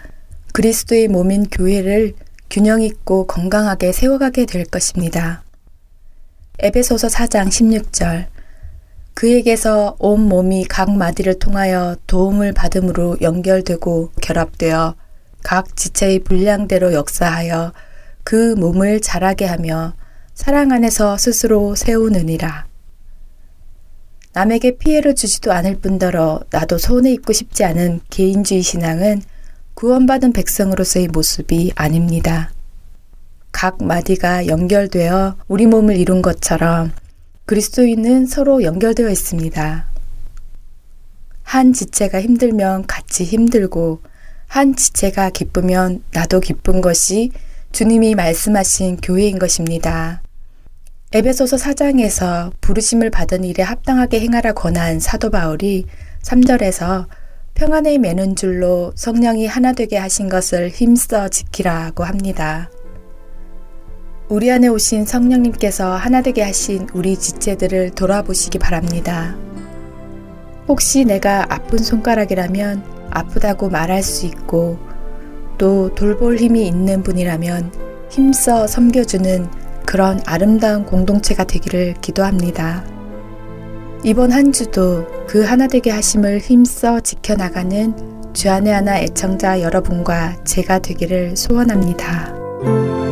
그리스도의 몸인 교회를 균형 있고 건강하게 세워가게 될 것입니다. 에베소서 4장 16절 그에게서 온 몸이 각 마디를 통하여 도움을 받음으로 연결되고 결합되어 각 지체의 분량대로 역사하여 그 몸을 자라게 하며 사랑 안에서 스스로 세우느니라. 남에게 피해를 주지도 않을 뿐더러 나도 손해 입고 싶지 않은 개인주의 신앙은 구원받은 백성으로서의 모습이 아닙니다. 각 마디가 연결되어 우리 몸을 이룬 것처럼 그리스도인은 서로 연결되어 있습니다. 한 지체가 힘들면 같이 힘들고 한 지체가 기쁘면 나도 기쁜 것이 주님이 말씀하신 교회인 것입니다. 에베소서 4장에서 부르심을 받은 일에 합당하게 행하라 권한 사도 바울이 3절에서 평안에 매는 줄로 성령이 하나 되게 하신 것을 힘써 지키라고 합니다. 우리 안에 오신 성령님께서 하나 되게 하신 우리 지체들을 돌아보시기 바랍니다. 혹시 내가 아픈 손가락이라면 아프다고 말할 수 있고 또 돌볼 힘이 있는 분이라면 힘써 섬겨주는 그런 아름다운 공동체가 되기를 기도합니다. 이번 한 주도 그 하나 되게 하심을 힘써 지켜나가는 주안의 하나 애청자 여러분과 제가 되기를 소원합니다.